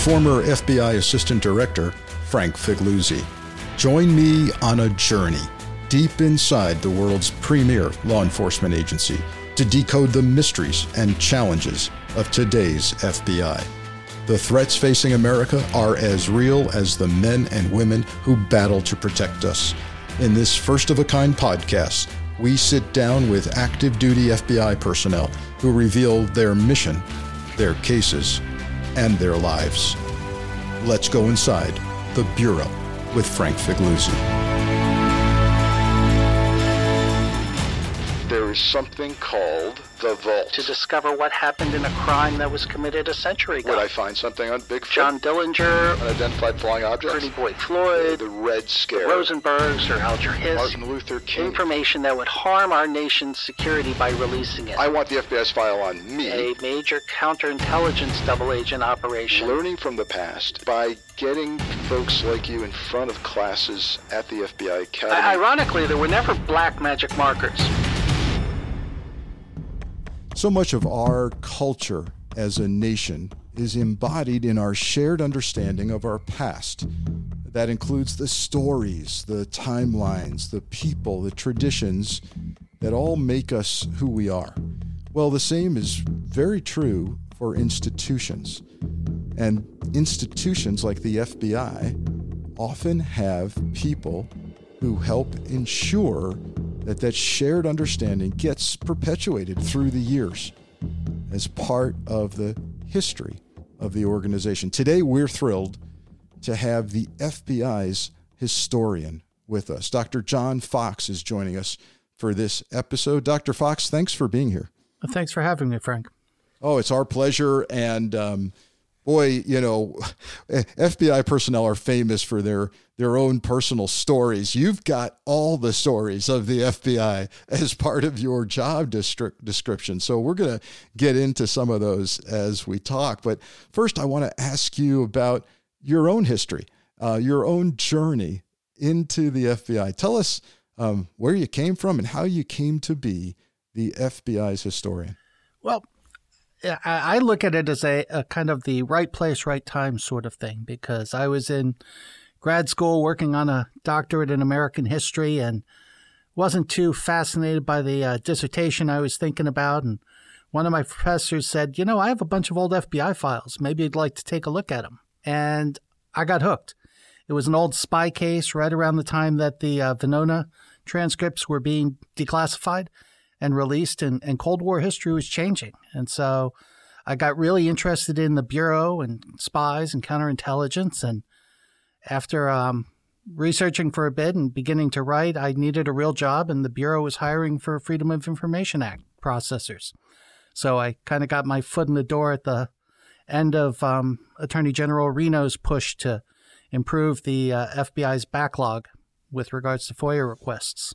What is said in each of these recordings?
former FBI Assistant Director Frank Figliuzzi. Join me on a journey deep inside the world's premier law enforcement agency to decode the mysteries and challenges of today's FBI. The threats facing America are as real as the men and women who battle to protect us. In this first of a kind podcast, we sit down with active duty FBI personnel who reveal their mission, their cases, and their lives. Let's go inside the Bureau with Frank Figliuzzi. There is something called the Vault. To discover what happened in a crime that was committed a century ago. Would I find something on Bigfoot? John Dillinger, unidentified flying objects, Pretty Boy Floyd, the Red Scare, the Rosenbergs, or Alger Hiss, Martin Luther King. Information that would harm our nation's security by releasing it. I want the FBI's file on me. A major counterintelligence double agent operation. Learning from the past by getting folks like you in front of classes at the FBI Academy. I- ironically, there were never black magic markers. So much of our culture as a nation is embodied in our shared understanding of our past. That includes the stories, the timelines, the people, the traditions that all make us who we are. Well, the same is very true for institutions. And institutions like the FBI often have people who help ensure that that shared understanding gets perpetuated through the years as part of the history of the organization. Today, we're thrilled to have the FBI's historian with us. Dr. John Fox is joining us for this episode. Dr. Fox, thanks for being here. Thanks for having me, Frank. Oh, it's our pleasure. And um, boy, you know, FBI personnel are famous for their their own personal stories. You've got all the stories of the FBI as part of your job description. So we're going to get into some of those as we talk. But first, I want to ask you about your own history, uh, your own journey into the FBI. Tell us um, where you came from and how you came to be the FBI's historian. Well, I look at it as a, a, kind of the right place, right time sort of thing because I was in grad school working on a doctorate in American history and wasn't too fascinated by the uh, dissertation I was thinking about. And one of my professors said, You know, I have a bunch of old FBI files. Maybe you'd like to take a look at them. And I got hooked. It was an old spy case right around the time that the uh, Venona transcripts were being declassified and released, and, and Cold War history was changing. And so I got really interested in the Bureau and spies and counterintelligence. And after um, researching for a bit and beginning to write, I needed a real job, and the Bureau was hiring for Freedom of Information Act processors. So I kind of got my foot in the door at the end of um, Attorney General Reno's push to improve the uh, FBI's backlog with regards to FOIA requests.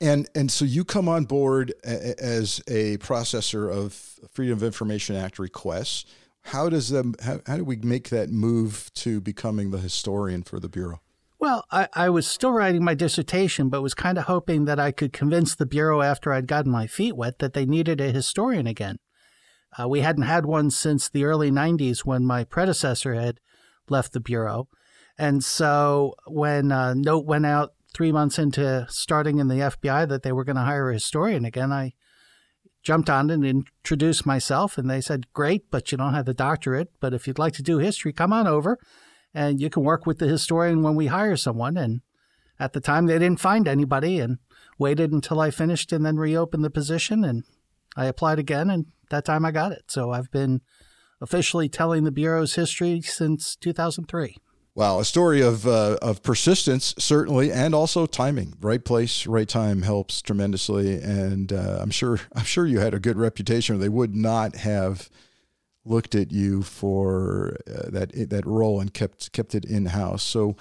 And and so you come on board a, as a processor of Freedom of Information Act requests. How does them? How, how do we make that move to becoming the historian for the bureau? Well, I, I was still writing my dissertation, but was kind of hoping that I could convince the bureau after I'd gotten my feet wet that they needed a historian again. Uh, we hadn't had one since the early '90s when my predecessor had left the bureau, and so when a note went out three months into starting in the FBI that they were going to hire a historian again, I jumped on and introduced myself. And they said, Great, but you don't have the doctorate. But if you'd like to do history, come on over and you can work with the historian when we hire someone. And at the time, they didn't find anybody and waited until I finished and then reopened the position. And I applied again, and that time I got it. So I've been officially telling the Bureau's history since 2003. Wow, a story of uh, of persistence certainly, and also timing. Right place, right time helps tremendously, and uh, I'm sure I'm sure you had a good reputation. Or they would not have looked at you for uh, that that role and kept kept it in house. So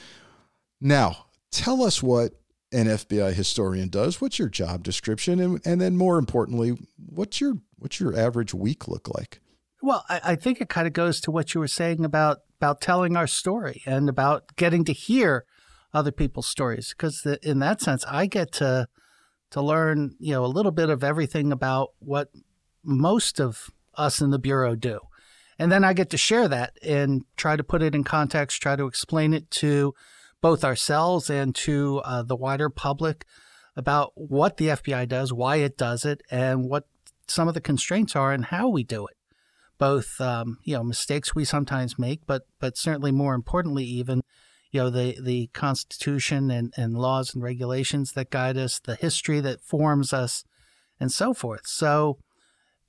now, tell us what an FBI historian does. What's your job description, and and then more importantly, what's your what's your average week look like? Well, I, I think it kind of goes to what you were saying about about telling our story and about getting to hear other people's stories because in that sense i get to to learn you know a little bit of everything about what most of us in the bureau do And then I get to share that and try to put it in context, try to explain it to both ourselves and to uh, the wider public about what the FBI does, why it does it, and what some of the constraints are and how we do it. Both, um, you know, mistakes we sometimes make, but but certainly more importantly, even, you know, the the Constitution and, and laws and regulations that guide us, the history that forms us, and so forth. So,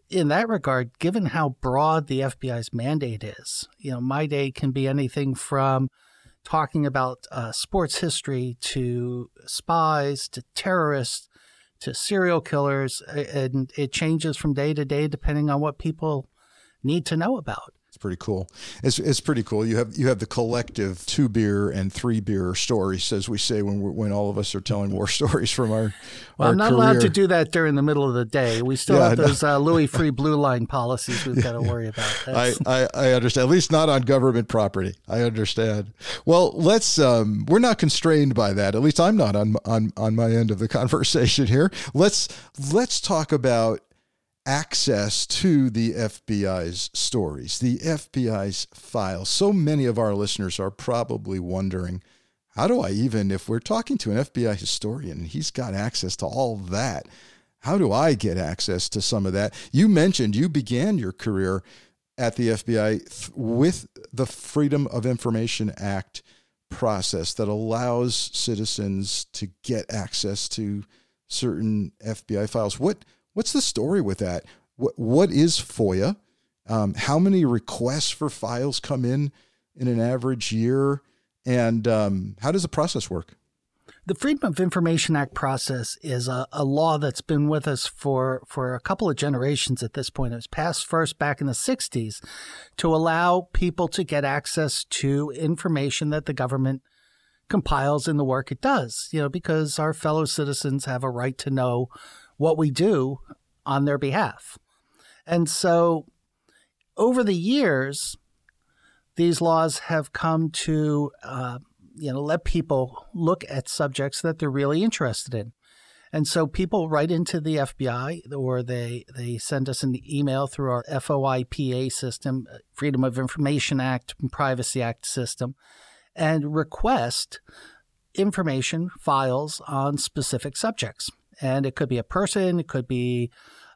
in that regard, given how broad the FBI's mandate is, you know, my day can be anything from talking about uh, sports history to spies to terrorists to serial killers, and it changes from day to day depending on what people need to know about. It's pretty cool. It's, it's pretty cool. You have you have the collective two beer and three beer stories, as we say when when all of us are telling war stories from our. Well, our I'm not career. allowed to do that during the middle of the day. We still Yeah, have no. those uh, Louis Freeh Blue Line policies we've got to worry about. I, I, I understand. At least not on government property. I understand. Well, let's. Um, we're not constrained by that. At least I'm not on on on my end of the conversation here. Let's let's talk about access to the FBI's stories, the FBI's files. So many of our listeners are probably wondering. How do I even, if we're talking to an FBI historian and he's got access to all that, how do I get access to some of that? You mentioned you began your career at the FBI th- with the Freedom of Information Act process that allows citizens to get access to certain FBI files. What what's the story with that? What what is FOIA? Um, how many requests for files come in in an average year? And um, how does the process work? The Freedom of Information Act process is a, a law that's been with us for, for a couple of generations at this point. It was passed first back in the 60s to allow people to get access to information that the government compiles in the work it does, you know, because our fellow citizens have a right to know what we do on their behalf. And so over the years, these laws have come to uh, you know let people look at subjects that they're really interested in and so people write into the FBI or they they send us an email through our FOIPA system, Freedom of Information Act and Privacy Act system, and request information files on specific subjects. And it could be a person, it could be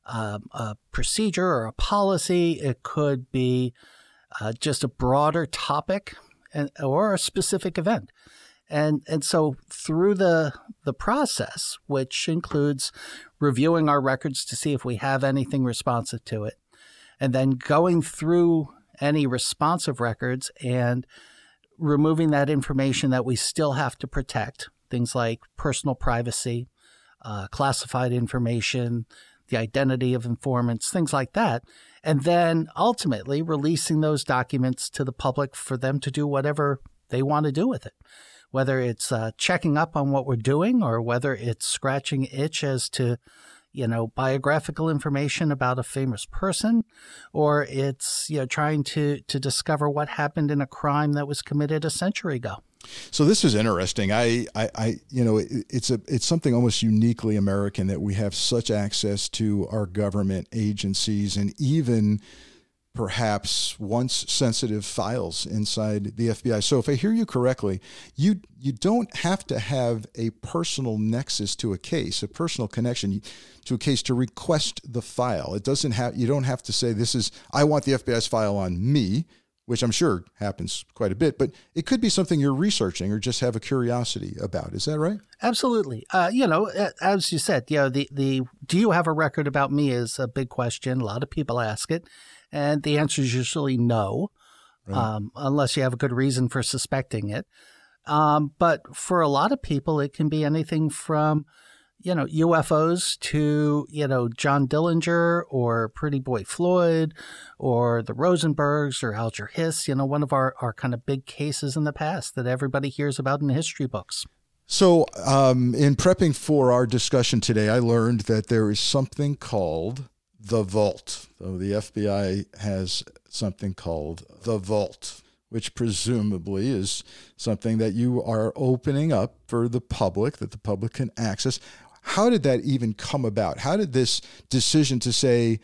um, a procedure or a policy, it could be uh, just a broader topic and, or a specific event. And, and so through the, the process, which includes reviewing our records to see if we have anything responsive to it, and then going through any responsive records and removing that information that we still have to protect, things like personal privacy, uh, classified information, the identity of informants, things like that. And then ultimately releasing those documents to the public for them to do whatever they want to do with it. Whether it's uh, checking up on what we're doing or whether it's scratching itch as to, you know, biographical information about a famous person, or it's, you know, trying to, to discover what happened in a crime that was committed a century ago. So this is interesting. I, I, I you know, it, it's a, it's something almost uniquely American that we have such access to our government agencies and even perhaps once sensitive files inside the FBI. So if I hear you correctly, you you don't have to have a personal nexus to a case, a personal connection to a case to request the file. It doesn't have you don't have to say this is I want the FBI's file on me which I'm sure happens quite a bit, but it could be something you're researching or just have a curiosity about. Is that right? Absolutely. Uh, you know, as you said, you know, the, the do you have a record about me is a big question. A lot of people ask it, and the answer is usually no, um, unless you have a good reason for suspecting it. Um, but for a lot of people, it can be anything from, you know, UFOs to, you know, John Dillinger or Pretty Boy Floyd or the Rosenbergs or Alger Hiss, you know, one of our, our kind of big cases in the past that everybody hears about in history books. So, um, in prepping for our discussion today, I learned that there is something called the Vault. So, the FBI has something called the Vault, which presumably is something that you are opening up for the public, that the public can access. How did that even come about? How did this decision to say,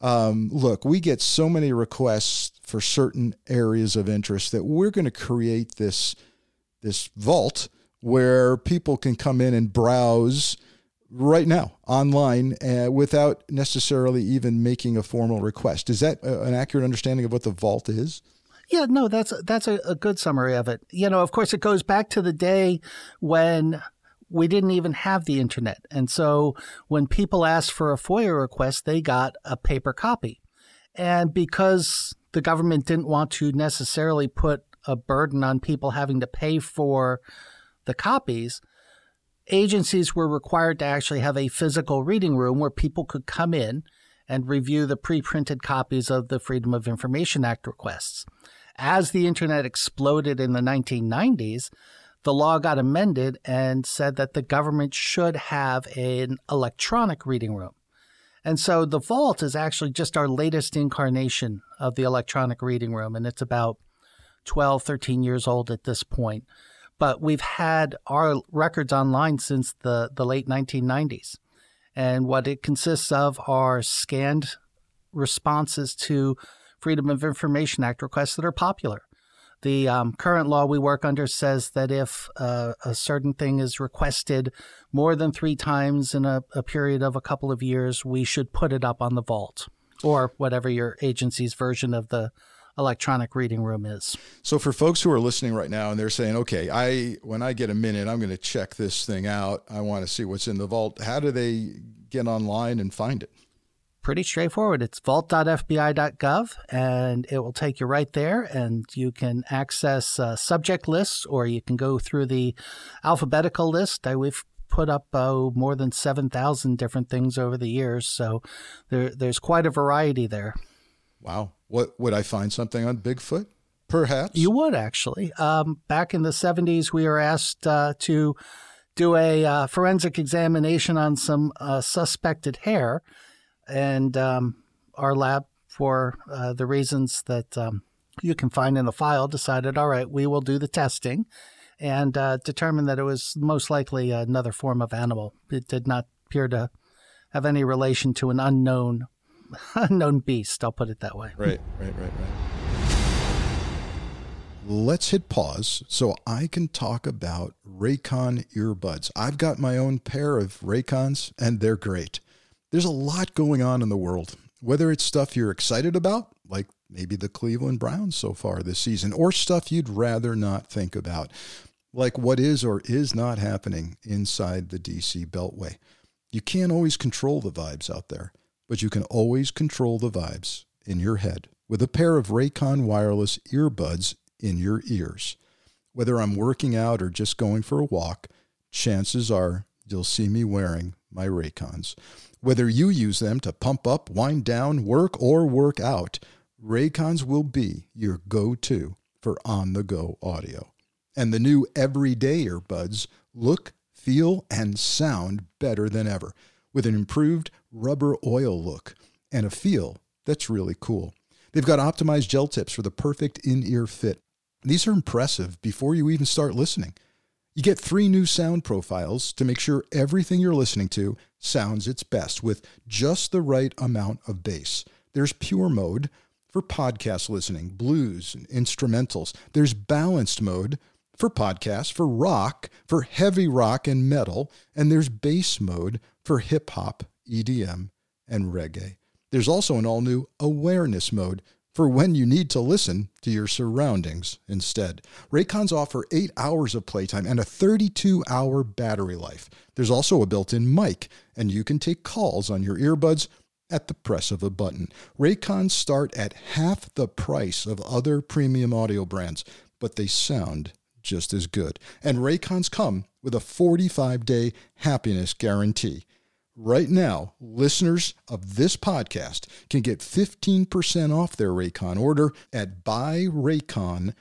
um, look, we get so many requests for certain areas of interest that we're going to create this this vault where people can come in and browse right now online uh, without necessarily even making a formal request. Is that a, an accurate understanding of what the vault is? Yeah, no, that's that's a, a good summary of it. You know, of course, it goes back to the day when we didn't even have the internet, and so when people asked for a FOIA request, they got a paper copy, and because the government didn't want to necessarily put a burden on people having to pay for the copies, agencies were required to actually have a physical reading room where people could come in and review the pre printed copies of the Freedom of Information Act requests. As the internet exploded in the 1990s, the law got amended and said that the government should have an electronic reading room. And so the Vault is actually just our latest incarnation of the electronic reading room, and it's about 12, 13 years old at this point. But we've had our records online since the, the late 1990s. And what it consists of are scanned responses to Freedom of Information Act requests that are popular. The um, current law we work under says that if uh, a certain thing is requested more than three times in a, a period of a couple of years, we should put it up on the vault or whatever your agency's version of the electronic reading room is. So for folks who are listening right now and they're saying, "Okay, I when I get a minute, I'm going to check this thing out. I want to see what's in the vault." How do they get online and find it? Pretty straightforward. It's vault.fbi.gov and it will take you right there and you can access uh, subject lists or you can go through the alphabetical list. I, we've put up uh, more than 7,000 different things over the years, so there, there's quite a variety there. Wow. What would I find something on Bigfoot? Perhaps you would actually. Um, back in the '70s, we were asked uh, to do a uh, forensic examination on some uh, suspected hair, and um, our lab, for uh, the reasons that um, you can find in the file, decided, all right, we will do the testing, and uh, determined that it was most likely another form of animal. It did not appear to have any relation to an unknown unknown beast. I'll put it that way. Right, right, right, right. Let's hit pause so I can talk about Raycon earbuds. I've got my own pair of Raycons, and they're great. There's a lot going on in the world, whether it's stuff you're excited about, like maybe the Cleveland Browns so far this season, or stuff you'd rather not think about, like what is or is not happening inside the DC Beltway. You can't always control the vibes out there but you can always control the vibes in your head with a pair of Raycon wireless earbuds in your ears. Whether I'm working out or just going for a walk, chances are you'll see me wearing my Raycons. Whether you use them to pump up, wind down, work, or work out, Raycons will be your go to for on the go audio. And the new everyday earbuds look, feel, and sound better than ever with an improved rubber oil look and a feel that's really cool. They've got optimized gel tips for the perfect in ear fit. These are impressive before you even start listening. You get three new sound profiles to make sure everything you're listening to sounds its best with just the right amount of bass. There's pure mode for podcast listening, blues and instrumentals. There's balanced mode for podcasts, for rock, for heavy rock and metal, and there's bass mode for hip hop, EDM, and reggae. There's also an all new awareness mode for when you need to listen to your surroundings instead. Raycons offer 8 hours of playtime and a 32 hour battery life. There's also a built in mic, and you can take calls on your earbuds at the press of a button. Raycons start at half the price of other premium audio brands, but they sound just as good. And Raycons come with a 45 day happiness guarantee. Right now, listeners of this podcast can get 15% off their Raycon order at buyraycon.com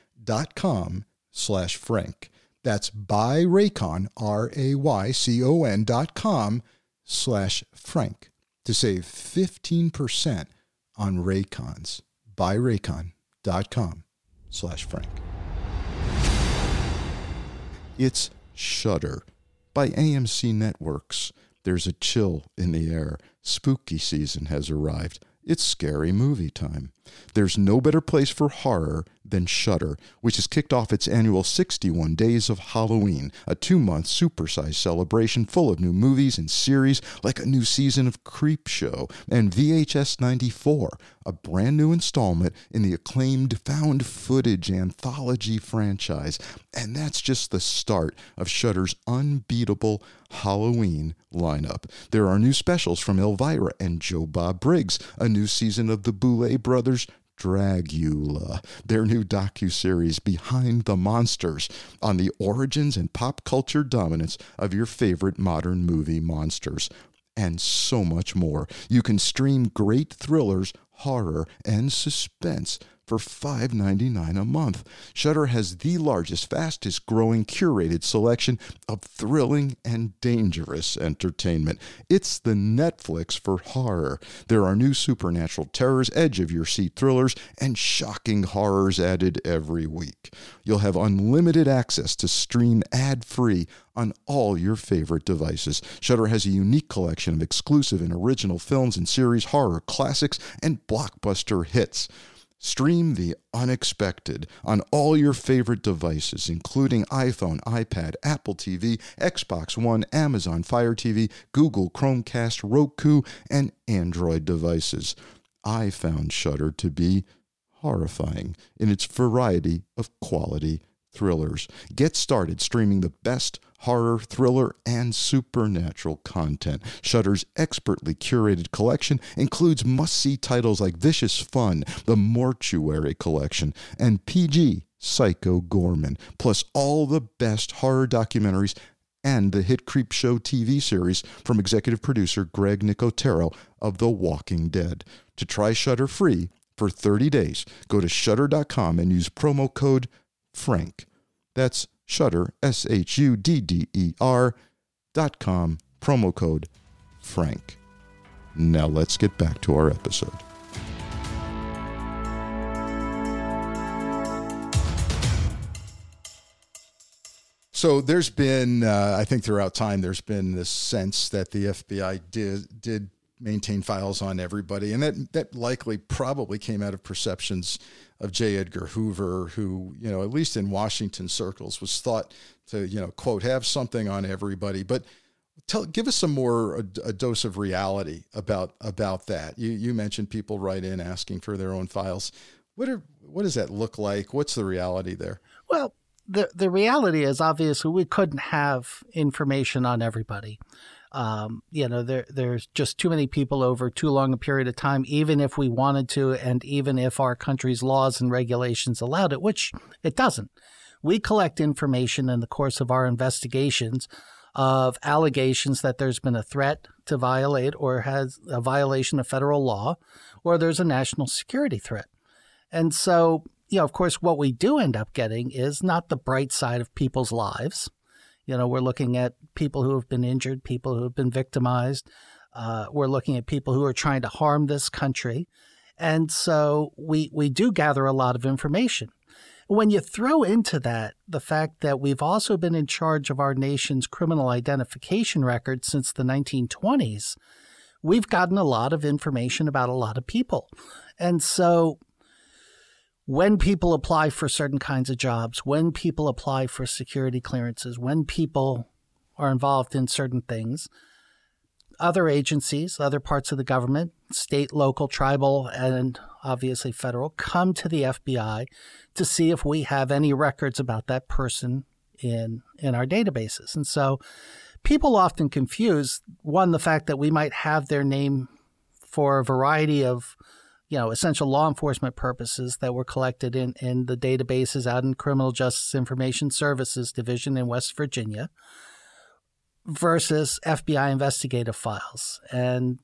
slash frank. That's buyraycon, R-A-Y-C-O-N dot com slash frank to save 15% on Raycons. Buyraycon.com slash frank. It's Shudder by AMC Networks. There's a chill in the air. Spooky season has arrived. It's scary movie time. There's no better place for horror than Shudder, which has kicked off its annual 61 Days of Halloween, a two-month supersized celebration full of new movies and series like a new season of Creepshow and VHS 94, a brand new installment in the acclaimed found footage anthology franchise. And that's just the start of Shudder's unbeatable Halloween lineup. There are new specials from Elvira and Joe Bob Briggs, a new season of the Boulet Brothers Dragula, their new docu-series Behind the Monsters on the origins and pop culture dominance of your favorite modern movie monsters and so much more. You can stream great thrillers, horror, and suspense for $5.99 a month. Shudder has the largest, fastest growing curated selection of thrilling and dangerous entertainment. It's the Netflix for horror. There are new supernatural terrors, edge of your seat thrillers, and shocking horrors added every week. You'll have unlimited access to stream ad free on all your favorite devices. Shudder has a unique collection of exclusive and original films and series, horror classics, and blockbuster hits. Stream the unexpected on all your favorite devices, including iPhone, iPad, Apple TV, Xbox One, Amazon Fire TV, Google Chromecast, Roku, and Android devices. I found Shudder to be horrifying in its variety of quality thrillers. Get started streaming the best horror, thriller, and supernatural content. Shudder's expertly curated collection includes must-see titles like Vicious Fun, The Mortuary Collection, and PG Psycho Goreman, plus all the best horror documentaries and the hit Creepshow TV series from executive producer Greg Nicotero of The Walking Dead. To try Shudder free for 30 days, go to shudder.com and use promo code FRANK. That's Shudder, S H U D D E R dot com, promo code FRANK. Now let's get back to our episode. So there's been, uh, I think, throughout time, there's been this sense that the FBI did did maintain files on everybody, and that that likely probably came out of perceptions of J. Edgar Hoover, who you know, at least in Washington circles, was thought to you know quote have something on everybody, but. Tell, give us some more a, a dose of reality about about that. You you mentioned people write in asking for their own files. What are what does that look like? What's the reality there? Well, the the reality is obviously we couldn't have information on everybody. Um, you know, there there's just too many people over too long a period of time, even if we wanted to, and even if our country's laws and regulations allowed it, which it doesn't. We collect information in the course of our investigations of allegations that there's been a threat to violate or has a violation of federal law, or there's a national security threat. And so, you know, of course, what we do end up getting is not the bright side of people's lives. You know, we're looking at people who have been injured, people who have been victimized. Uh, we're looking at people who are trying to harm this country. And so we, we do gather a lot of information. When you throw into that the fact that we've also been in charge of our nation's criminal identification record since the 1920s, we've gotten a lot of information about a lot of people. And so when people apply for certain kinds of jobs, when people apply for security clearances, when people are involved in certain things, other agencies, other parts of the government, state, local, tribal, and obviously federal, come to the FBI to see if we have any records about that person in in our databases. And so people often confuse one the fact that we might have their name for a variety of you know essential law enforcement purposes that were collected in in the databases out in Criminal Justice Information Services Division in West Virginia versus FBI investigative files. And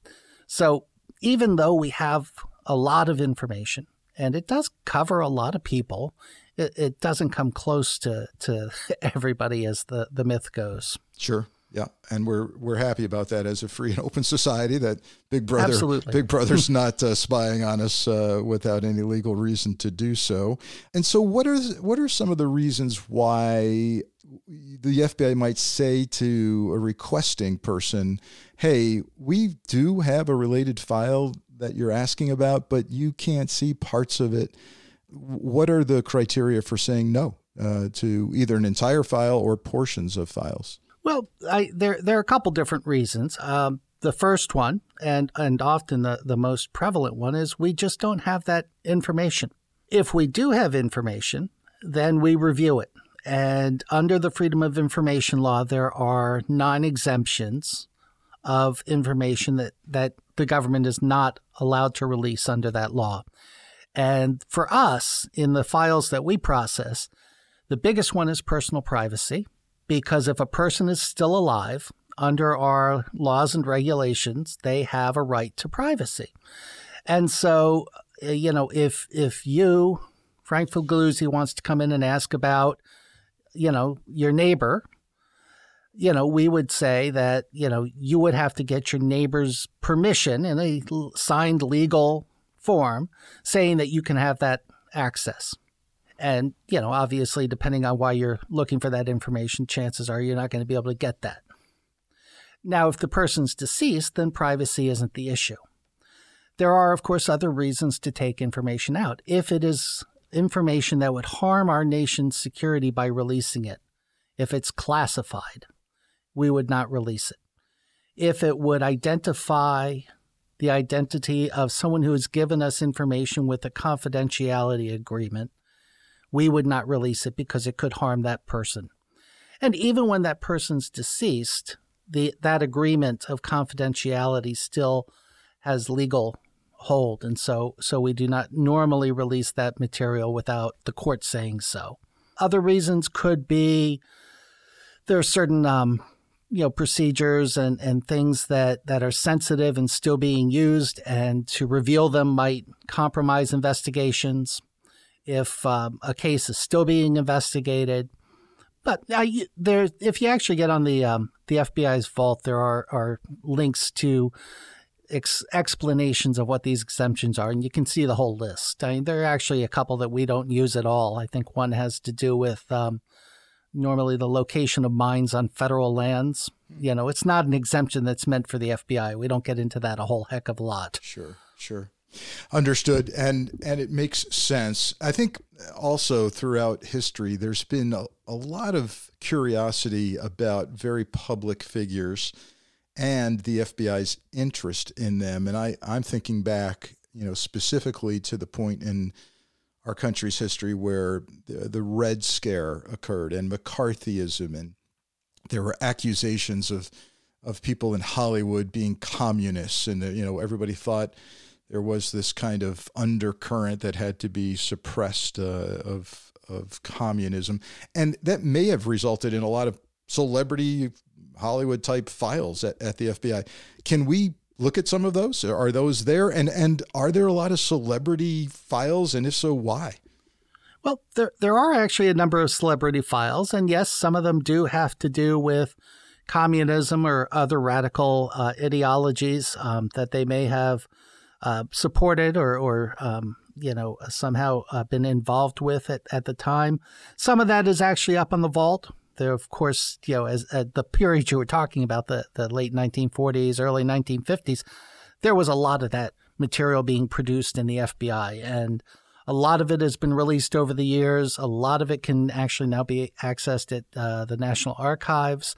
so even though we have a lot of information and it does cover a lot of people, it, it doesn't come close to, to everybody as the, the myth goes. Sure. Yeah, and we're we're happy about that as a free and open society. That Big Brother, Absolutely. Big Brother's not uh, spying on us uh, without any legal reason to do so. And so, what are what are some of the reasons why the FBI might say to a requesting person, "Hey, we do have a related file that you're asking about, but you can't see parts of it." What are the criteria for saying no uh, to either an entire file or portions of files? Well, I, there there are a couple different reasons. Um, the first one, and and often the, the most prevalent one, is we just don't have that information. If we do have information, then we review it. And under the Freedom of Information Law, there are non exemptions of information that, that the government is not allowed to release under that law. And for us, in the files that we process, the biggest one is personal privacy, because if a person is still alive, under our laws and regulations, they have a right to privacy. And so, uh, you know, if if you, Frank Figliuzzi, wants to come in and ask about, you know, your neighbor, you know, we would say that, you know, you would have to get your neighbor's permission in a signed legal form saying that you can have that access. And, you know, obviously, depending on why you're looking for that information, chances are you're not going to be able to get that. Now, if the person's deceased, then privacy isn't the issue. There are, of course, other reasons to take information out. If it is information that would harm our nation's security by releasing it, if it's classified, we would not release it. If it would identify the identity of someone who has given us information with a confidentiality agreement, we would not release it because it could harm that person. And even when that person's deceased, the that agreement of confidentiality still has legal hold, and so so we do not normally release that material without the court saying so. Other reasons could be there are certain um, you know procedures and, and things that, that are sensitive and still being used, and to reveal them might compromise investigations. If um, a case is still being investigated, but uh, there, if you actually get on the um, the FBI's vault, there are are links to ex- explanations of what these exemptions are, and you can see the whole list. I mean, there are actually a couple that we don't use at all. I think one has to do with um, normally the location of mines on federal lands. You know, it's not an exemption that's meant for the FBI. We don't get into that a whole heck of a lot. Sure, sure. Understood, and and it makes sense. I think also throughout history, there's been a, a lot of curiosity about very public figures and the FBI's interest in them. And I I'm thinking back, you know, specifically to the point in our country's history where the, the Red Scare occurred and McCarthyism, and there were accusations of of people in Hollywood being communists, and you know everybody thought there was this kind of undercurrent that had to be suppressed uh, of of communism, and that may have resulted in a lot of celebrity Hollywood type files at, at the FBI. Can we look at some of those? Are those there, and and are there a lot of celebrity files, and if so, why? Well, there there are actually a number of celebrity files, and yes, some of them do have to do with communism or other radical uh, ideologies um, that they may have uh, supported or, or um, you know, somehow uh, been involved with at, at the time. Some of that is actually up on the vault. There, of course, you know, as uh, the period you were talking about, the, the late 1940s, early 1950s, there was a lot of that material being produced in the FBI. And a lot of it has been released over the years. A lot of it can actually now be accessed at uh, the National Archives.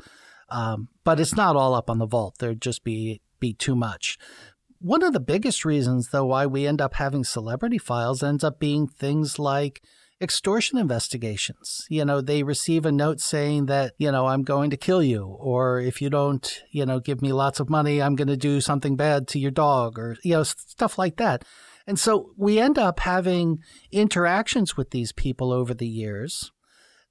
Um, but it's not all up on the vault. There'd just be be too much. One of the biggest reasons, though, why we end up having celebrity files ends up being things like extortion investigations. You know, they receive a note saying that, you know, I'm going to kill you, or if you don't, you know, give me lots of money, I'm going to do something bad to your dog, or, you know, stuff like that. And so we end up having interactions with these people over the years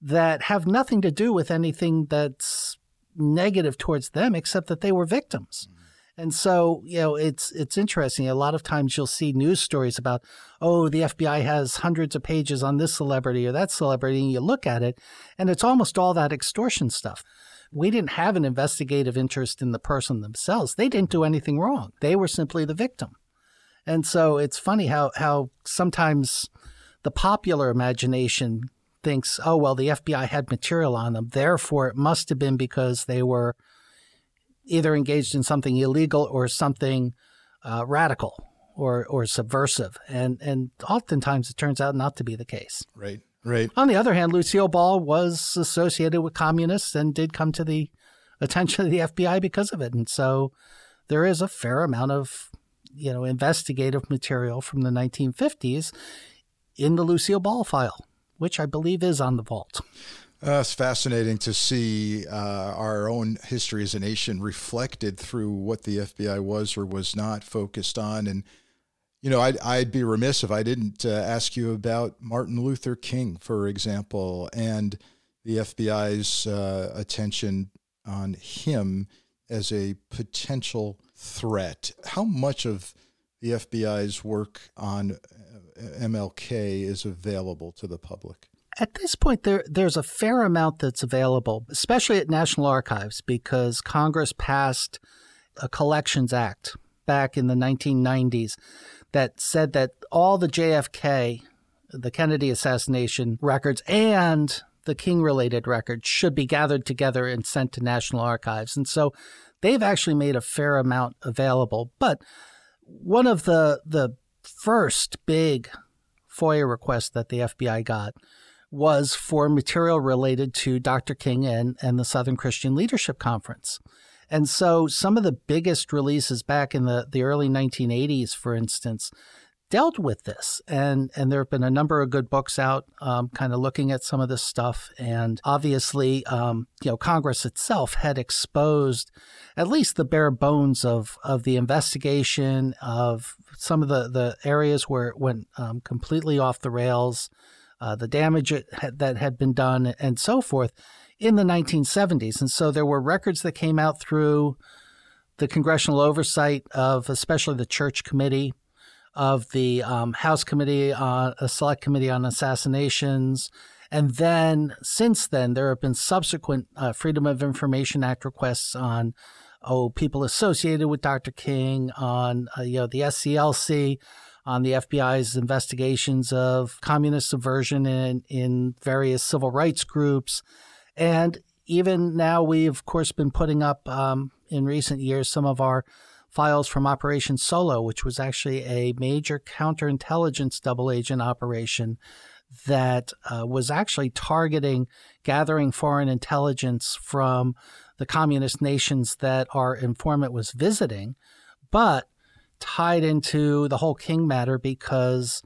that have nothing to do with anything that's negative towards them, except that they were victims. Mm-hmm. And so, you know, it's it's interesting. A lot of times you'll see news stories about, oh, the FBI has hundreds of pages on this celebrity or that celebrity, and you look at it, and it's almost all that extortion stuff. We didn't have an investigative interest in the person themselves. They didn't do anything wrong. They were simply the victim. And so it's funny how how sometimes the popular imagination thinks, oh, well, the FBI had material on them. Therefore, it must have been because they were either engaged in something illegal or something uh, radical or, or subversive. And, and oftentimes it turns out not to be the case. Right, right. On the other hand, Lucille Ball was associated with communists and did come to the attention of the FBI because of it. And so there is a fair amount of you know investigative material from the 1950s in the Lucille Ball file, which I believe is on the vault. Uh, it's fascinating to see uh, our own history as a nation reflected through what the FBI was or was not focused on. And, you know, I'd, I'd be remiss if I didn't uh, ask you about Martin Luther King, for example, and the FBI's uh, attention on him as a potential threat. How much of the FBI's work on uh, MLK is available to the public? At this point, there there's a fair amount that's available, especially at National Archives, because Congress passed a Collections Act back in the 1990s that said that all the JFK, the Kennedy assassination records, and the King related records should be gathered together and sent to National Archives. And so they've actually made a fair amount available. But one of the the first big FOIA requests that the FBI got was for material related to Dr. King and, and the Southern Christian Leadership Conference. And so some of the biggest releases back in the, the early 1980s, for instance, dealt with this. And, and there have been a number of good books out um, kind of looking at some of this stuff. And obviously, um, you know, Congress itself had exposed at least the bare bones of, of the investigation of some of the, the areas where it went um, completely off the rails, uh, the damage that had been done, and so forth in the 1970s. And so there were records that came out through the congressional oversight of especially the Church Committee of the um, House Committee on a Select Committee on Assassinations. And then since then, there have been subsequent uh, Freedom of Information Act requests on oh people associated with Dr. King, on uh, you know the SCLC, on the FBI's investigations of communist subversion in in various civil rights groups, and even now we've of course been putting up um, in recent years some of our files from Operation Solo, which was actually a major counterintelligence double agent operation that uh, was actually targeting gathering foreign intelligence from the communist nations that our informant was visiting, but tied into the whole King matter because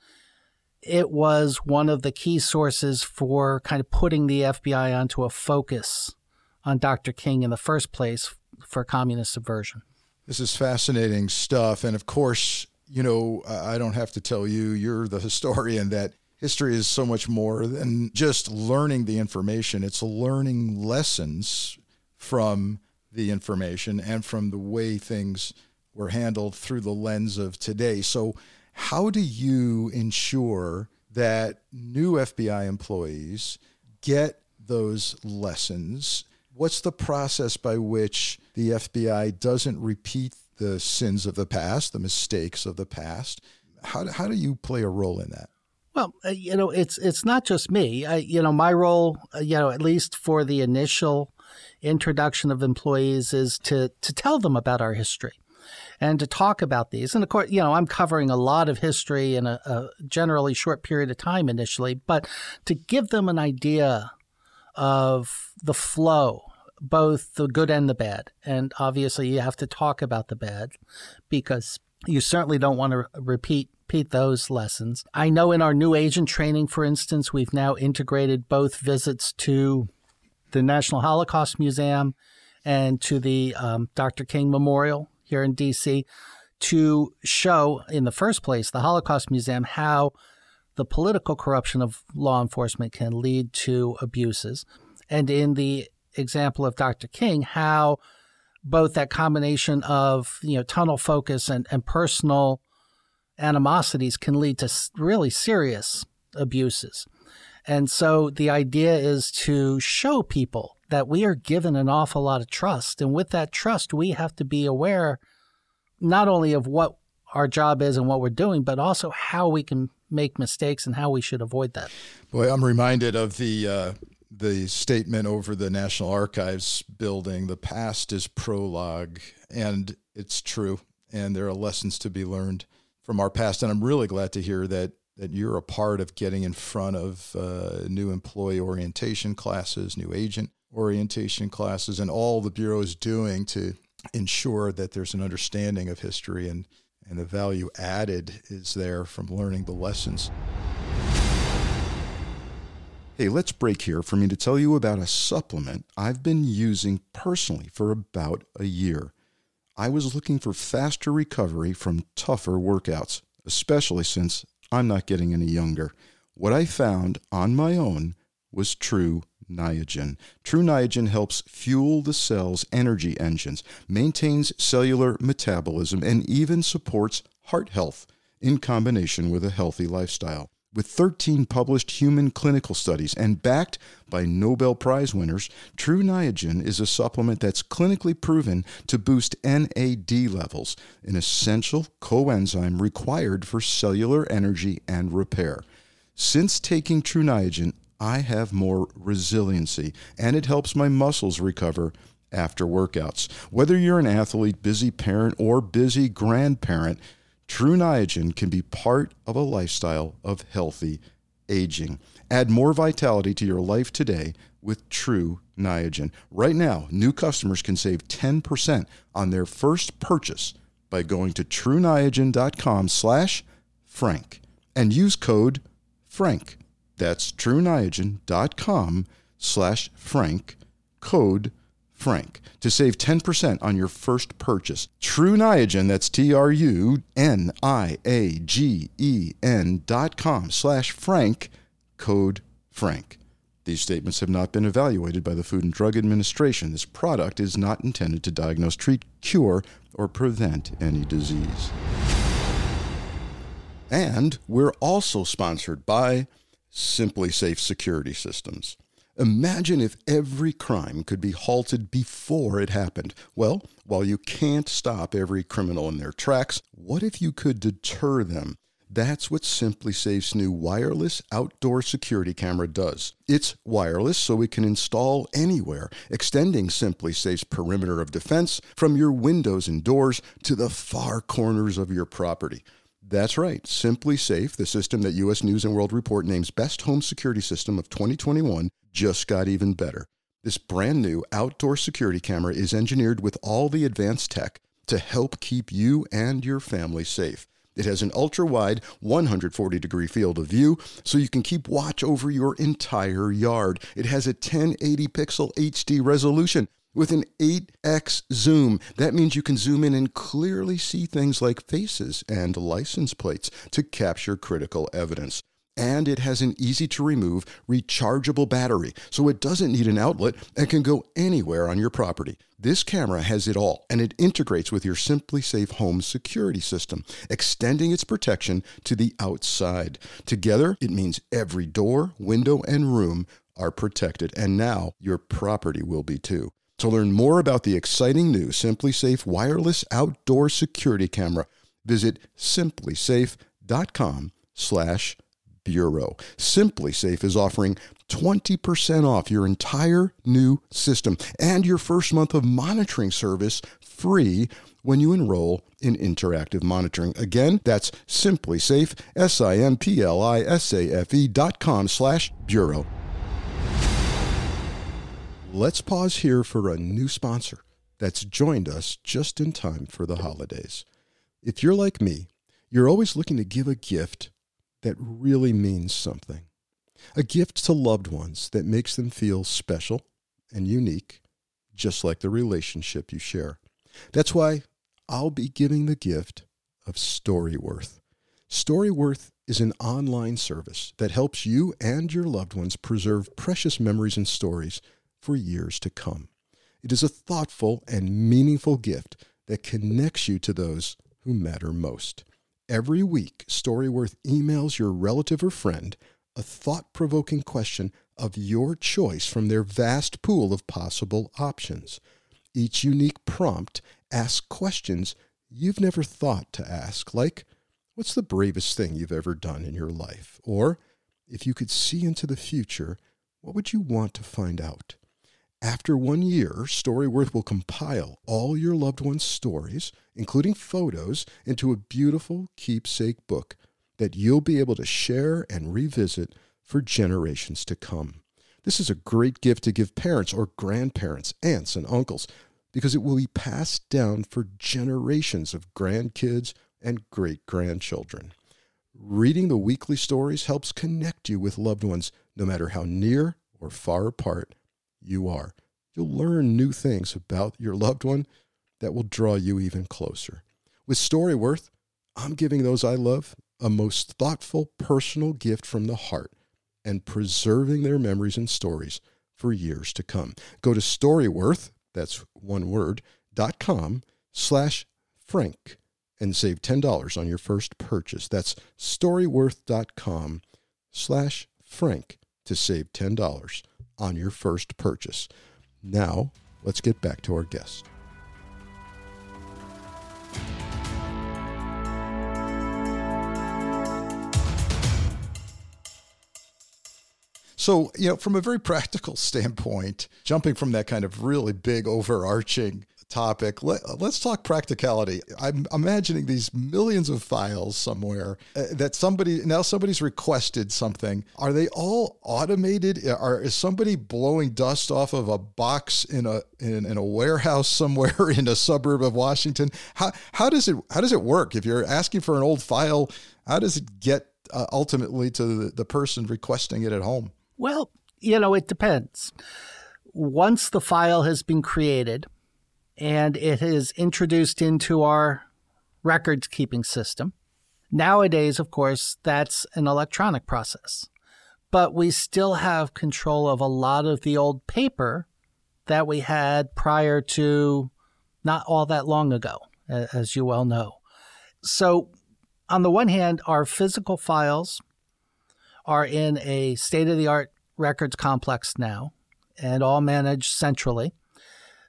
it was one of the key sources for kind of putting the FBI onto a focus on Dr. King in the first place for communist subversion. This is fascinating stuff. And of course, you know, I don't have to tell you, you're the historian, that history is so much more than just learning the information. It's learning lessons from the information and from the way things were handled through the lens of today. So, how do you ensure that new FBI employees get those lessons? What's the process by which the FBI doesn't repeat the sins of the past, the mistakes of the past. How, how do you play a role in that? Well, uh, you know, it's it's not just me. I, you know, my role, uh, you know, at least for the initial introduction of employees, is to to tell them about our history and to talk about these. And of course, you know, I'm covering a lot of history in a, a generally short period of time initially, but to give them an idea of the flow both the good and the bad. And obviously, you have to talk about the bad because you certainly don't want to repeat repeat those lessons. I know in our new agent training, for instance, we've now integrated both visits to the National Holocaust Museum and to the um, Dr. King Memorial here in DC to show, in the first place, the Holocaust Museum, how the political corruption of law enforcement can lead to abuses. And in the example of Dr. King, how both that combination of you know tunnel focus and, and personal animosities can lead to really serious abuses. And so the idea is to show people that we are given an awful lot of trust. And with that trust, we have to be aware not only of what our job is and what we're doing, but also how we can make mistakes and how we should avoid that. Boy, I'm reminded of the uh, the statement over the National Archives building. The past is prologue, and it's true. And there are lessons to be learned from our past. And I'm really glad to hear that that you're a part of getting in front of uh, new employee orientation classes, new agent orientation classes, and all the bureau is doing to ensure that there's an understanding of history and and the value added is there from learning the lessons. Hey, let's break here for me to tell you about a supplement I've been using personally for about a year. I was looking for faster recovery from tougher workouts, especially since I'm not getting any younger. What I found on my own was Tru Niagen. Tru Niagen helps fuel the cell's energy engines, maintains cellular metabolism, and even supports heart health in combination with a healthy lifestyle. With 13 published human clinical studies and backed by Nobel Prize winners, Tru Niagen is a supplement that's clinically proven to boost NAD levels, an essential coenzyme required for cellular energy and repair. Since taking Tru Niagen, I have more resiliency and it helps my muscles recover after workouts. Whether you're an athlete, busy parent, or busy grandparent, Tru Niagen can be part of a lifestyle of healthy aging. Add more vitality to your life today with Tru Niagen. Right now, new customers can save 10% on their first purchase by going to truniagen.com slash frank and use code FRANK. That's truniagen.com slash frank, code frank, to save 10% on your first purchase. Tru Niagen, that's T-R-U-N-I-A-G-E-N dot com slash frank, code frank. These statements have not been evaluated by the Food and Drug Administration. This product is not intended to diagnose, treat, cure, or prevent any disease. And we're also sponsored by SimpliSafe Security Systems. Imagine if every crime could be halted before it happened. Well, while you can't stop every criminal in their tracks, what if you could deter them? That's what SimpliSafe's new wireless outdoor security camera does. It's wireless so it can install anywhere, extending SimpliSafe's perimeter of defense from your windows and doors to the far corners of your property. That's right. SimpliSafe, the system that US News and World Report names Best Home Security System of 2021, just got even better. This brand new outdoor security camera is engineered with all the advanced tech to help keep you and your family safe. It has an ultra wide 140 degree field of view so you can keep watch over your entire yard. It has a 1080 pixel HD resolution with an 8x zoom. That means you can zoom in and clearly see things like faces and license plates to capture critical evidence. And it has an easy to remove rechargeable battery, so it doesn't need an outlet and can go anywhere on your property. This camera has it all, and it integrates with your SimpliSafe home security system, extending its protection to the outside. Together, it means every door, window, and room are protected, and now your property will be too. To learn more about the exciting new SimpliSafe wireless outdoor security camera, visit simplisafe.com slash bureau. SimpliSafe is offering 20% off your entire new system and your first month of monitoring service free when you enroll in interactive monitoring. Again, that's SimpliSafe, S-I-M-P-L-I-S-A-F-E dot com slash bureau. Let's pause here for a new sponsor that's joined us just in time for the holidays. If you're like me, you're always looking to give a gift that really means something. A gift to loved ones that makes them feel special and unique, just like the relationship you share. That's why I'll be giving the gift of Storyworth. Storyworth is an online service that helps you and your loved ones preserve precious memories and stories for years to come. It is a thoughtful and meaningful gift that connects you to those who matter most. Every week, Storyworth emails your relative or friend a thought provoking question of your choice from their vast pool of possible options. Each unique prompt asks questions you've never thought to ask, like What's the bravest thing you've ever done in your life? Or if you could see into the future, what would you want to find out? After one year, Storyworth will compile all your loved ones' stories, including photos, into a beautiful keepsake book that you'll be able to share and revisit for generations to come. This is a great gift to give parents or grandparents, aunts, and uncles because it will be passed down for generations of grandkids and great grandchildren. Reading the weekly stories helps connect you with loved ones no matter how near or far apart you are. You'll learn new things about your loved one that will draw you even closer. With Storyworth, I'm giving those I love a most thoughtful personal gift from the heart and preserving their memories and stories for years to come. Go to Storyworth, that's one word, dot com slash frank and save $10 on your first purchase. That's storyworth.com slash frank to save $10 on your first purchase. Now, let's get back to our guest. So, you know, from a very practical standpoint, jumping from that kind of really big overarching topic. Let, us talk practicality. I'm imagining these millions of files somewhere uh, that somebody now somebody's requested something. Are they all automated? Are is somebody blowing dust off of a box in a in, in a warehouse somewhere in a suburb of Washington? How how does it how does it work? If you're asking for an old file, how does it get uh, ultimately to the, the person requesting it at home? Well, you know, it depends. Once the file has been created, and it is introduced into our records keeping system. Nowadays, of course, that's an electronic process, but we still have control of a lot of the old paper that we had prior to not all that long ago, as you well know. So, on the one hand, our physical files are in a state of the art records complex now and all managed centrally.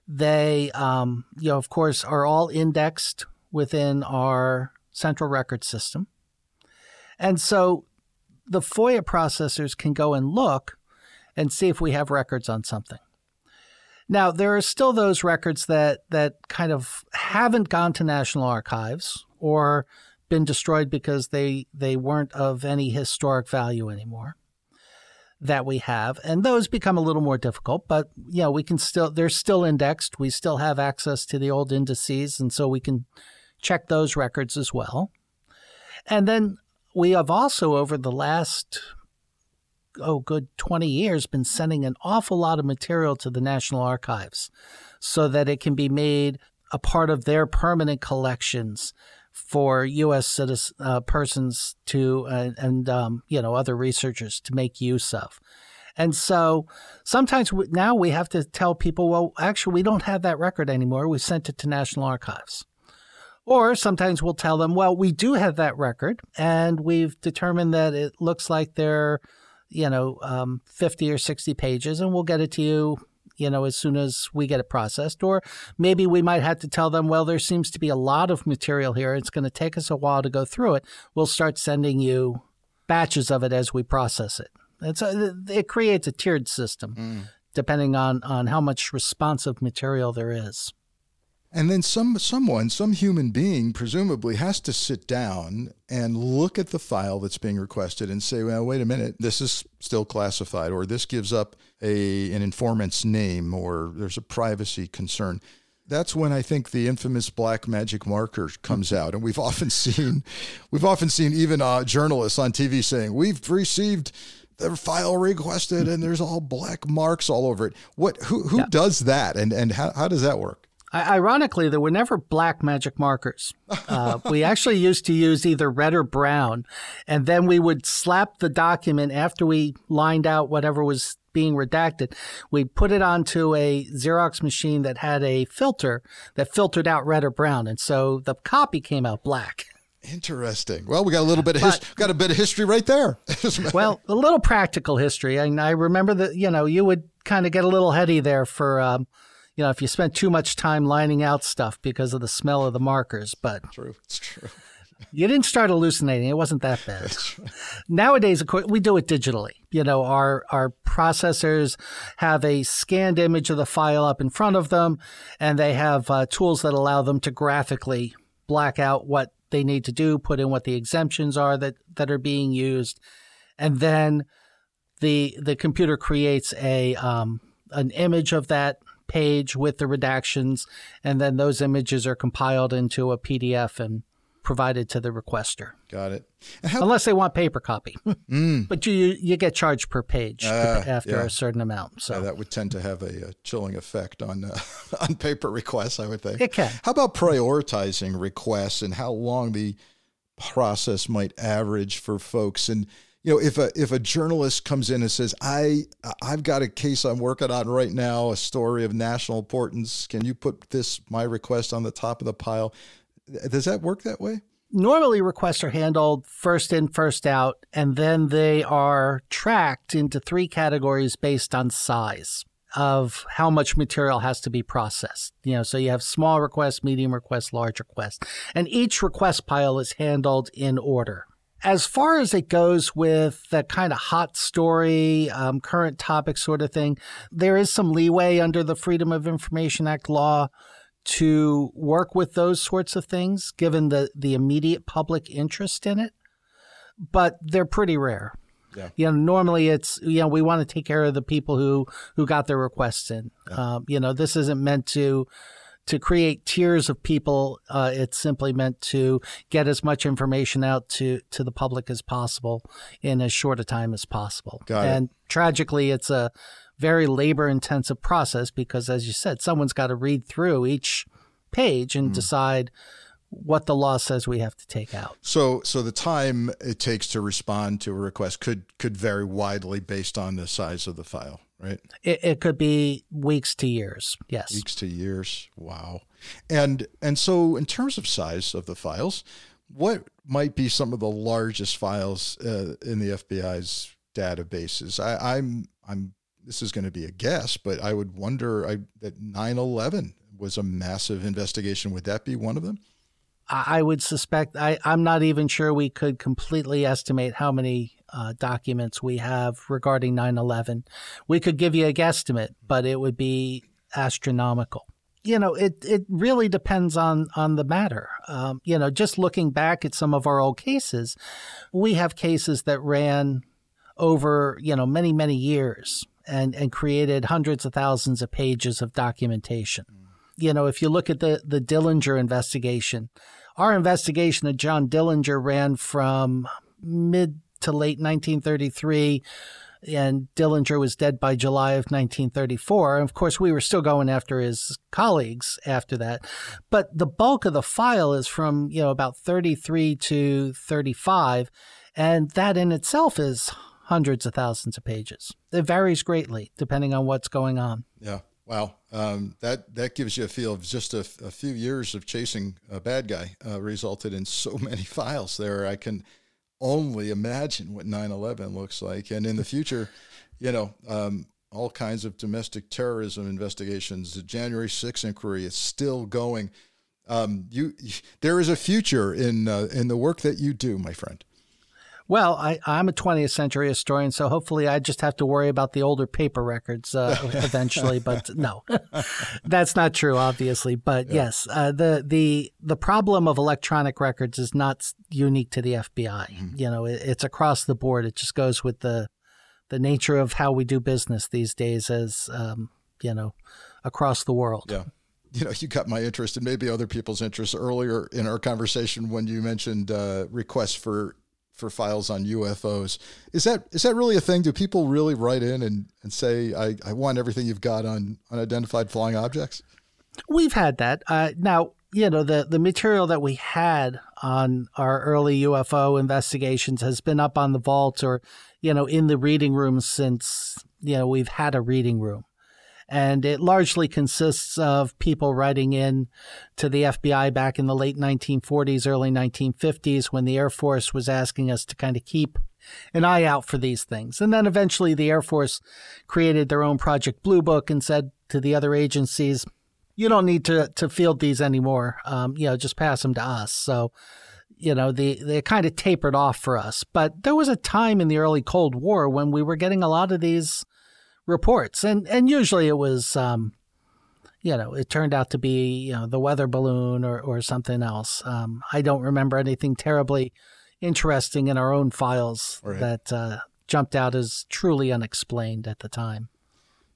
They, um, you know, of course, are all indexed within our central record system. And so the FOIA processors can go and look and see if we have records on something. Now, there are still those records that, that kind of haven't gone to National Archives or been destroyed because they, they weren't of any historic value anymore that we have, and those become a little more difficult. But know, we can still they're still indexed. We still have access to the old indices, and so we can check those records as well. And then we have also over the last oh good 20 years been sending an awful lot of material to the National Archives so that it can be made a part of their permanent collections for U.S. citizen uh, persons to uh, and um, you know other researchers to make use of. And so sometimes we, now we have to tell people, well, actually, we don't have that record anymore. We sent it to National Archives. Or sometimes we'll tell them, well, we do have that record, and we've determined that it looks like they're, you know, um, 50 or 60 pages, and we'll get it to you you know, as soon as we get it processed. Or maybe we might have to tell them, well, there seems to be a lot of material here. It's going to take us a while to go through it. We'll start sending you batches of it as we process it. It's a, it creates a tiered system mm. depending on, on how much responsive material there is. And then some someone, some human being, presumably has to sit down and look at the file that's being requested and say, "Well, wait a minute, this is still classified, or this gives up a an informant's name, or there's a privacy concern." That's when I think the infamous black magic marker comes out, and we've often seen, we've often seen even uh, journalists on TV saying, "We've received." the file requested and there's all black marks all over it. What who who yeah. does that and and how, how does that work? Ironically, there were never black magic markers. Uh, we actually used to use either red or brown, and then we would slap the document after we lined out whatever was being redacted. We put it onto a Xerox machine that had a filter that filtered out red or brown, and so the copy came out black. Interesting. Well, we got a little bit of his, got a bit of history right there. well, a little practical history, and I remember that you know you would kind of get a little heady there for. Um, you know, if you spent too much time lining out stuff because of the smell of the markers. But true, it's true. You didn't start hallucinating. It wasn't that bad. Nowadays, of course, we do it digitally. You know, our our processors have a scanned image of the file up in front of them, and they have uh, tools that allow them to graphically black out what they need to do, put in what the exemptions are that that are being used, and then the the computer creates a um, an image of that page with the redactions, and then those images are compiled into a PDF and provided to the requester. Got it. How, Unless they want paper copy, mm. but you you get charged per page uh, after yeah. a certain amount. So yeah, that would tend to have a, a chilling effect on uh, on paper requests. I would think it can. How about prioritizing requests and how long the process might average for folks and you know if a if a journalist comes in and says i i've got a case i'm working on right now a story of national importance can you put this my request on the top of the pile does that work that way? Normally, requests are handled first in, first out, and then they are tracked into three categories based on size of how much material has to be processed. You know, so you have small requests, medium requests, large requests, and each request pile is handled in order. As far as it goes with the kind of hot story, um, current topic sort of thing, there is some leeway under the Freedom of Information Act law to work with those sorts of things, given the, the immediate public interest in it, but they're pretty rare. Yeah. You know, normally it's you know we want to take care of the people who who got their requests in. Yeah. Um, you know, this isn't meant to to create tiers of people. Uh, it's simply meant to get as much information out to to the public as possible in as short a time as possible. Got and it. tragically, it's a very labor intensive process because, as you said, someone's got to read through each page and mm. decide what the law says we have to take out. So, so the time it takes to respond to a request could could vary widely based on the size of the file, right? It, it could be weeks to years. Yes, weeks to years. Wow. And and so, in terms of size of the files, what might be some of the largest files uh, in the FBI's databases? I, I'm I'm this is going to be a guess, but I would wonder I, that 9 11 was a massive investigation. Would that be one of them? I would suspect, I, I'm not even sure we could completely estimate how many uh, documents we have regarding 9 11. We could give you a guesstimate, but it would be astronomical. You know, it, it really depends on, on the matter. Um, you know, just looking back at some of our old cases, we have cases that ran over, you know, many, many years and, and created hundreds of thousands of pages of documentation. You know, if you look at the, the Dillinger investigation, our investigation of John Dillinger ran from mid to late 1933 and Dillinger was dead by July of 1934. And of course, we were still going after his colleagues after that. But the bulk of the file is from, you know, about 33 to 35. And that in itself is hundreds of thousands of pages. It varies greatly depending on what's going on. Yeah. Wow. Um, that that gives you a feel of just a, a few years of chasing a bad guy uh, resulted in so many files there. I can only imagine what 9/11 looks like, and in the future, you know, um, all kinds of domestic terrorism investigations. The January 6th inquiry is still going. Um, you, there is a future in uh, in the work that you do, my friend. Well, I, I'm a 20th century historian, so hopefully I just have to worry about the older paper records uh, eventually. But no, that's not true, obviously. But yeah. yes, uh, the the the problem of electronic records is not unique to the FBI. Mm-hmm. You know, it, it's across the board. It just goes with the the nature of how we do business these days, as um, you know, across the world. Yeah you know, you got my interest and maybe other people's interest earlier in our conversation when you mentioned uh, requests for for files on UFOs. Is that is that really a thing? Do people really write in and, and say, I, I want everything you've got on unidentified flying objects? We've had that. Uh, now, you know, the, the material that we had on our early UFO investigations has been up on the vault or, you know, in the reading room since, you know, we've had a reading room and it largely consists of people writing in to the FBI back in the late 1940s, early 1950s, when the Air Force was asking us to kind of keep an eye out for these things. And then eventually the Air Force created their own Project Blue Book and said to the other agencies, you don't need to, to field these anymore. Um, you know, just pass them to us. So you know, the they kind of tapered off for us. But there was a time in the early Cold War when we were getting a lot of these reports, and and usually it was, um, you know, it turned out to be you know the weather balloon or or something else. Um, I don't remember anything terribly interesting in our own files right. that uh, jumped out as truly unexplained at the time.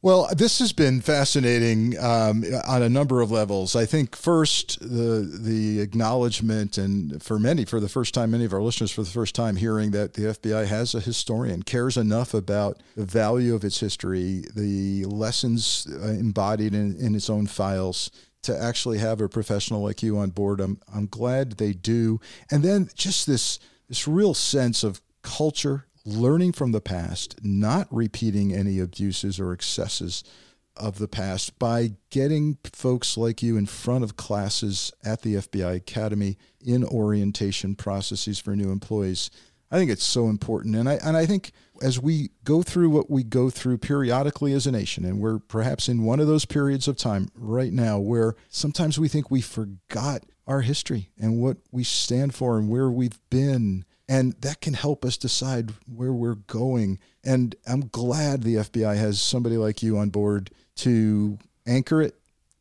Well, this has been fascinating um, on a number of levels. I think first the the acknowledgement, and for many, for the first time, many of our listeners for the first time, hearing that the FBI has a historian, cares enough about the value of its history, the lessons uh, embodied in, in its own files, to actually have a professional like you on board. I'm I'm glad they do, and then just this this real sense of culture learning from the past, not repeating any abuses or excesses of the past by getting folks like you in front of classes at the FBI Academy in orientation processes for new employees. I think it's so important. And I, and I think as we go through what we go through periodically as a nation, and we're perhaps in one of those periods of time right now where sometimes we think we forgot our history and what we stand for and where we've been and that can help us decide where we're going. And I'm glad the FBI has somebody like you on board to anchor it,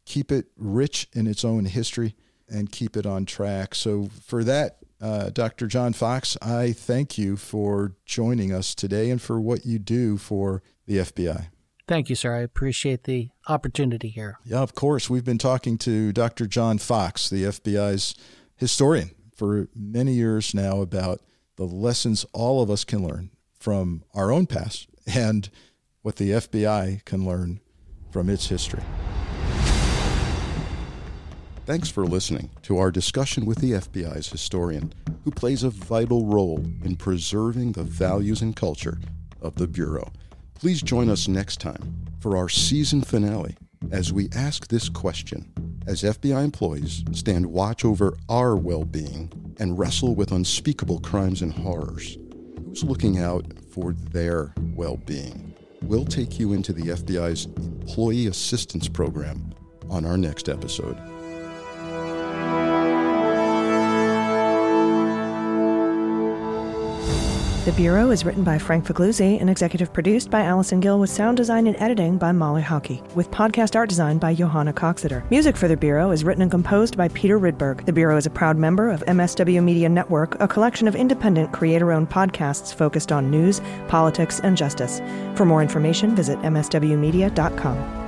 keep it rich in its own history, and keep it on track. So, for that, uh, Dr. John Fox, I thank you for joining us today and for what you do for the FBI. Thank you, sir. I appreciate the opportunity here. Yeah, of course. We've been talking to Dr. John Fox, the FBI's historian, for many years now about the lessons all of us can learn from our own past and what the FBI can learn from its history. Thanks for listening to our discussion with the FBI's historian, who plays a vital role in preserving the values and culture of the Bureau. Please join us next time for our season finale as we ask this question as FBI employees stand watch over our well being and wrestle with unspeakable crimes and horrors. Who's looking out for their well being? We'll take you into the FBI's Employee Assistance Program on our next episode. The Bureau is written by Frank Figliuzzi and executive produced by Allison Gill with sound design and editing by Molly Hockey, with podcast art design by Johanna Coxeter. Music for The Bureau is written and composed by Peter Rydberg. The Bureau is a proud member of MSW Media Network, a collection of independent creator-owned podcasts focused on news, politics, and justice. For more information, visit mswmedia.com.